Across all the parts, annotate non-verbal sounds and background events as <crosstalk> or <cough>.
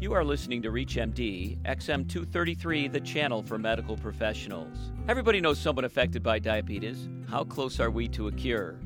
You are listening to ReachMD, XM233, the channel for medical professionals. Everybody knows someone affected by diabetes. How close are we to a cure?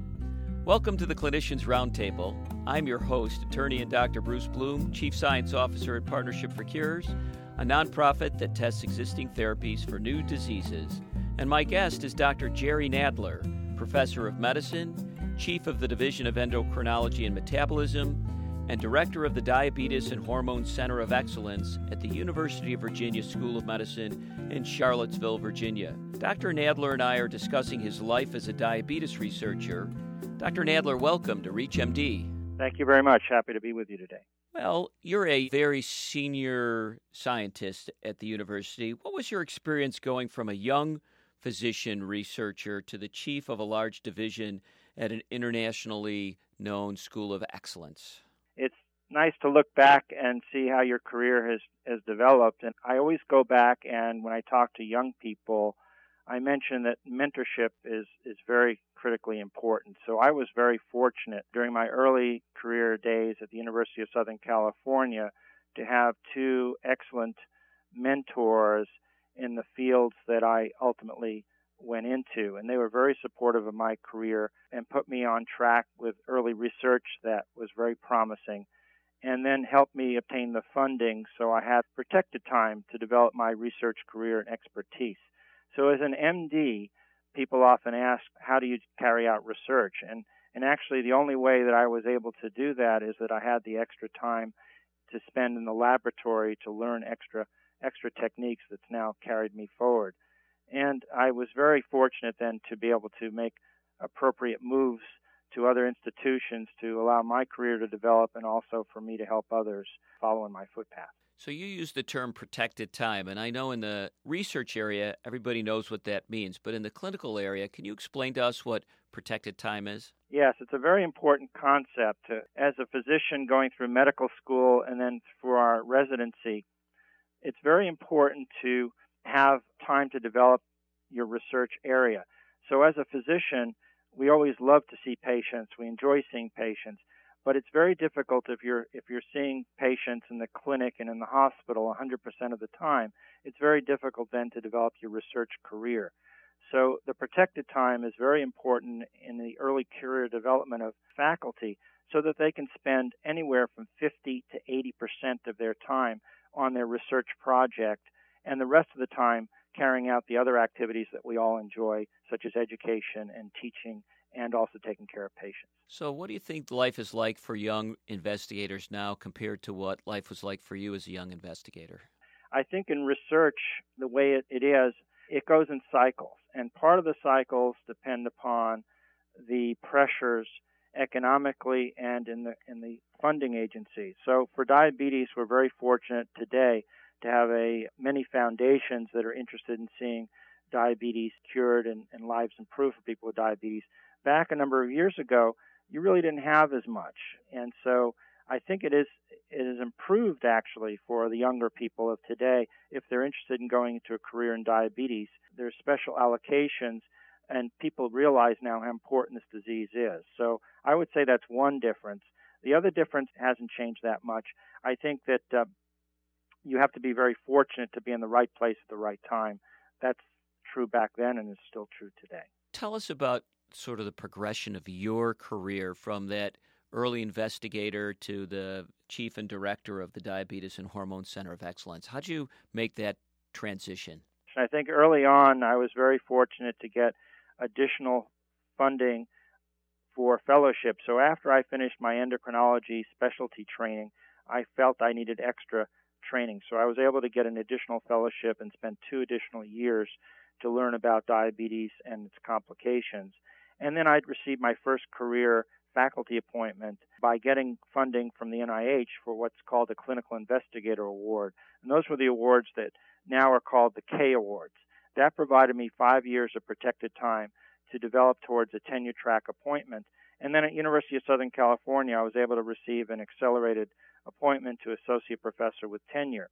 Welcome to the Clinicians Roundtable. I'm your host, attorney and Dr. Bruce Bloom, Chief Science Officer at Partnership for Cures, a nonprofit that tests existing therapies for new diseases. And my guest is Dr. Jerry Nadler, Professor of Medicine, Chief of the Division of Endocrinology and Metabolism, and director of the Diabetes and Hormone Center of Excellence at the University of Virginia School of Medicine in Charlottesville, Virginia. Dr. Nadler and I are discussing his life as a diabetes researcher. Dr. Nadler, welcome to ReachMD. Thank you very much. Happy to be with you today. Well, you're a very senior scientist at the university. What was your experience going from a young physician researcher to the chief of a large division at an internationally known school of excellence? Nice to look back and see how your career has has developed and I always go back and when I talk to young people I mention that mentorship is is very critically important. So I was very fortunate during my early career days at the University of Southern California to have two excellent mentors in the fields that I ultimately went into. And they were very supportive of my career and put me on track with early research that was very promising. And then helped me obtain the funding so I had protected time to develop my research career and expertise. So as an MD, people often ask, how do you carry out research? And, and actually the only way that I was able to do that is that I had the extra time to spend in the laboratory to learn extra, extra techniques that's now carried me forward. And I was very fortunate then to be able to make appropriate moves to other institutions to allow my career to develop and also for me to help others follow in my footpath. So you use the term protected time, and I know in the research area everybody knows what that means, but in the clinical area, can you explain to us what protected time is? Yes, it's a very important concept. As a physician going through medical school and then for our residency, it's very important to have time to develop your research area. So as a physician, we always love to see patients. We enjoy seeing patients, but it's very difficult if you're if you're seeing patients in the clinic and in the hospital 100% of the time. It's very difficult then to develop your research career. So the protected time is very important in the early career development of faculty so that they can spend anywhere from 50 to 80% of their time on their research project and the rest of the time carrying out the other activities that we all enjoy, such as education and teaching and also taking care of patients. So, what do you think life is like for young investigators now compared to what life was like for you as a young investigator? I think in research, the way it, it is, it goes in cycles. And part of the cycles depend upon the pressures economically and in the in the funding agencies. So for diabetes, we're very fortunate today to have a many foundations that are interested in seeing diabetes cured and, and lives improved for people with diabetes. Back a number of years ago, you really didn't have as much, and so I think it is it is improved actually for the younger people of today if they're interested in going into a career in diabetes. There's special allocations and people realize now how important this disease is. So I would say that's one difference. The other difference hasn't changed that much. I think that uh, you have to be very fortunate to be in the right place at the right time. That's true back then and is still true today. Tell us about sort of the progression of your career from that early investigator to the chief and director of the Diabetes and Hormone Center of Excellence. How'd you make that transition? I think early on I was very fortunate to get additional funding for fellowship. So after I finished my endocrinology specialty training, I felt I needed extra training. So I was able to get an additional fellowship and spend two additional years to learn about diabetes and its complications. And then I'd received my first career faculty appointment by getting funding from the NIH for what's called the Clinical Investigator Award. And those were the awards that now are called the K Awards. That provided me five years of protected time to develop towards a tenure track appointment. And then at University of Southern California, I was able to receive an accelerated appointment to associate professor with tenure.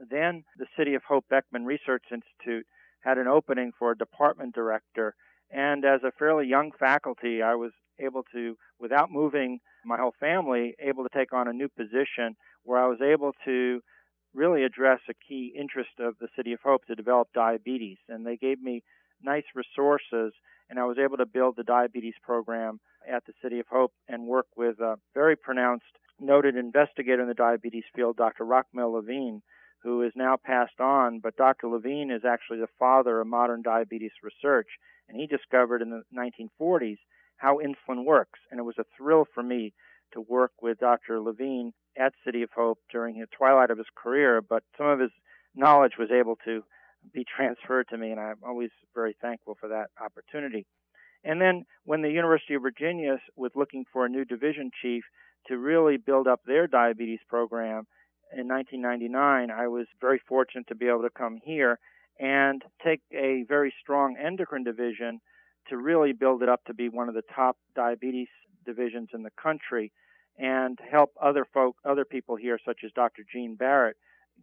Then the City of Hope Beckman Research Institute had an opening for a department director. And as a fairly young faculty, I was able to, without moving my whole family, able to take on a new position where I was able to really address a key interest of the City of Hope to develop diabetes. And they gave me nice resources, and I was able to build the diabetes program at the City of Hope and work with a very pronounced noted investigator in the diabetes field, Dr. Rachmiel Levine, who is now passed on. But Dr. Levine is actually the father of modern diabetes research, and he discovered in the 1940s how insulin works. And it was a thrill for me to work with Dr. Levine at City of Hope during the twilight of his career, but some of his knowledge was able to be transferred to me, and I'm always very thankful for that opportunity. And then when the University of Virginia was looking for a new division chief to really build up their diabetes program in 1999, I was very fortunate to be able to come here and take a very strong endocrine division to really build it up to be one of the top diabetes divisions in the country and help other folk, other people here, such as Dr. Gene Barrett,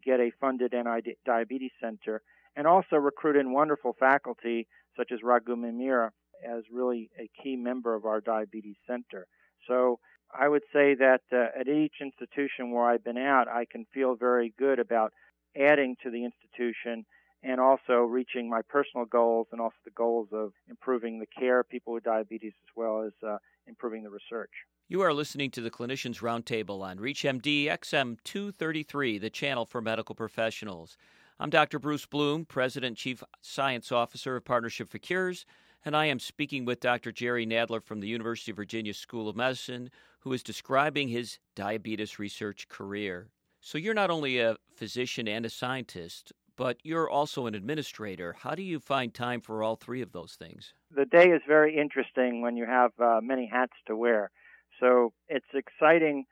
get a funded NI diabetes center, and also recruit in wonderful faculty such as Raghu Mirmira as really a key member of our diabetes center. So I would say that uh, at each institution where I've been at, I can feel very good about adding to the institution and also reaching my personal goals and also the goals of improving the care of people with diabetes as well as uh, improving the research. You are listening to the Clinicians Roundtable on ReachMD XM 233, the channel for medical professionals. I'm Dr. Bruce Bloom, President Chief Science Officer of Partnership for Cures, and I am speaking with Dr. Jerry Nadler from the University of Virginia School of Medicine, who is describing his diabetes research career. So, you're not only a physician and a scientist, but you're also an administrator. How do you find time for all three of those things? The day is very interesting when you have uh, many hats to wear. So it's exciting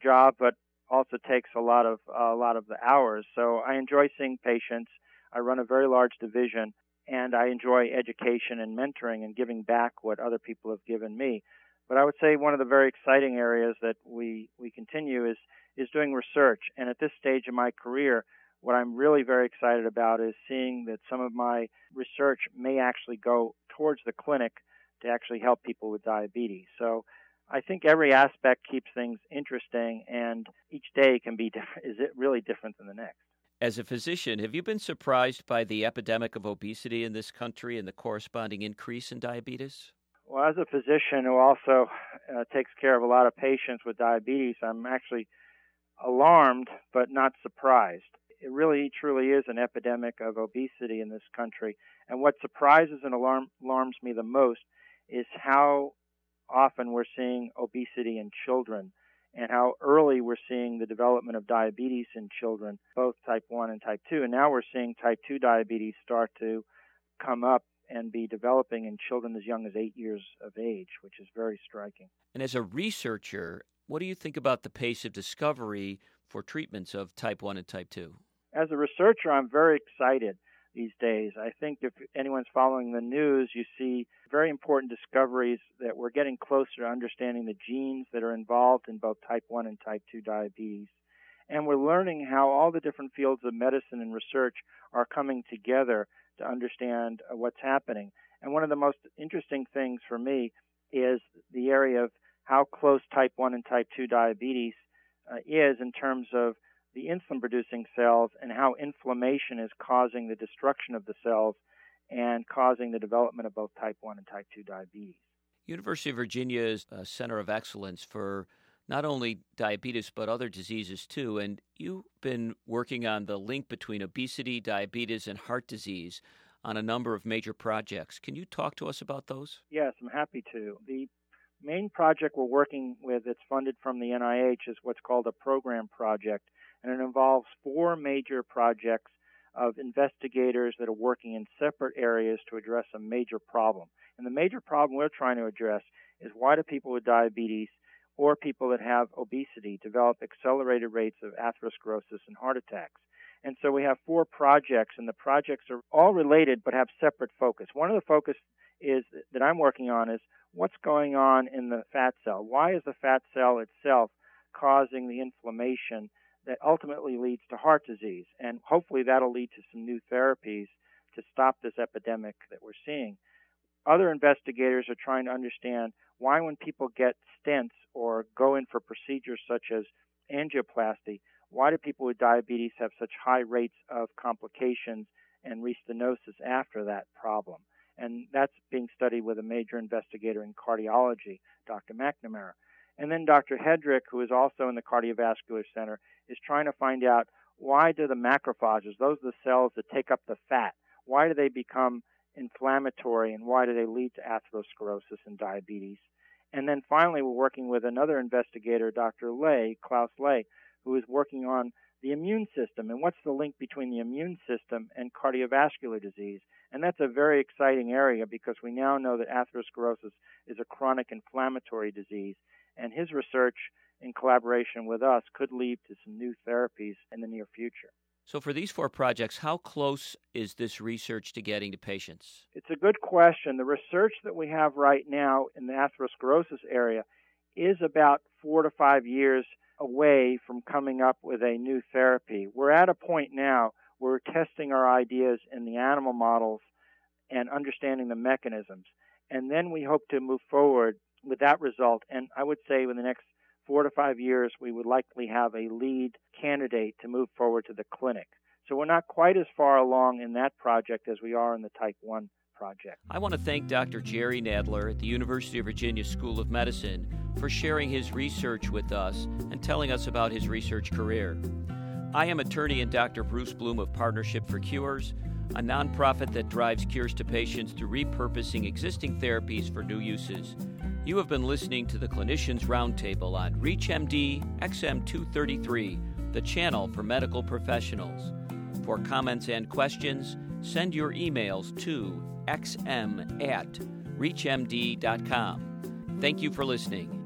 job, but also takes a lot of a lot of the hours. So I enjoy seeing patients. I run a very large division, and I enjoy education and mentoring and giving back what other people have given me. But I would say one of the very exciting areas that we we continue is is doing research. And at this stage in my career, what I'm really very excited about is seeing that some of my research may actually go towards the clinic to actually help people with diabetes. So I think every aspect keeps things interesting, and each day can be. <laughs> Is it really different than the next? As a physician, have you been surprised by the epidemic of obesity in this country and the corresponding increase in diabetes? Well, as a physician who also uh, takes care of a lot of patients with diabetes, I'm actually alarmed but not surprised. It really truly is an epidemic of obesity in this country. And what surprises and alarm, alarms me the most is how often we're seeing obesity in children and how early we're seeing the development of diabetes in children, both type 1 and type 2. And now we're seeing type 2 diabetes start to come up and be developing in children as young as eight years of age, which is very striking. And as a researcher, what do you think about the pace of discovery for treatments of type 1 and type 2? As a researcher, I'm very excited these days. I think if anyone's following the news, you see very important discoveries that we're getting closer to understanding the genes that are involved in both type 1 and type 2 diabetes. And we're learning how all the different fields of medicine and research are coming together to understand uh, what's happening. And one of the most interesting things for me is the area of how close type 1 and type 2 diabetes uh, is in terms of the insulin producing cells and how inflammation is causing the destruction of the cells and causing the development of both type 1 and type 2 diabetes. University of Virginia is a uh, center of excellence for not only diabetes but other diseases too and you've been working on the link between obesity, diabetes and heart disease on a number of major projects. Can you talk to us about those? Yes, I'm happy to. The main project we're working with that's funded from the NIH is what's called a program project and it involves four major projects of investigators that are working in separate areas to address a major problem. And the major problem we're trying to address is why do people with diabetes or people that have obesity develop accelerated rates of atherosclerosis and heart attacks? And so we have four projects, and the projects are all related but have separate focus. One of the focus is that I'm working on is what's going on in the fat cell. Why is the fat cell itself causing the inflammation that ultimately leads to heart disease. And hopefully that'll lead to some new therapies to stop this epidemic that we're seeing. Other investigators are trying to understand why, when people get stents or go in for procedures such as angioplasty, why do people with diabetes have such high rates of complications and restenosis after that problem? And that's being studied with a major investigator in cardiology, Dr. McNamara. And then Dr. Hedrick, who is also in the cardiovascular center, is trying to find out why do the macrophages, those are the cells that take up the fat, why do they become inflammatory and why do they lead to atherosclerosis and diabetes? And then finally, we're working with another investigator, Dr. Ley, Klaus Ley, who is working on the immune system and what's the link between the immune system and cardiovascular disease. And that's a very exciting area because we now know that atherosclerosis is a chronic inflammatory disease. And his research in collaboration with us could lead to some new therapies in the near future. So, for these four projects, how close is this research to getting to patients? It's a good question. The research that we have right now in the atherosclerosis area is about four to five years away from coming up with a new therapy. We're at a point now where we're testing our ideas in the animal models and understanding the mechanisms. And then we hope to move forward with that result. And I would say in the next four to five years, we would likely have a lead candidate to move forward to the clinic. So we're not quite as far along in that project as we are in the type 1 project. I want to thank Dr. Jerry Nadler at the University of Virginia School of Medicine for sharing his research with us and telling us about his research career. I am attorney and Dr. Bruce Bloom of Partnership for Cures, a nonprofit that drives cures to patients through repurposing existing therapies for new uses. You have been listening to the Clinicians Roundtable on ReachMD XM233, the channel for medical professionals. For comments and questions, send your emails to xm at reachmd.com. Thank you for listening.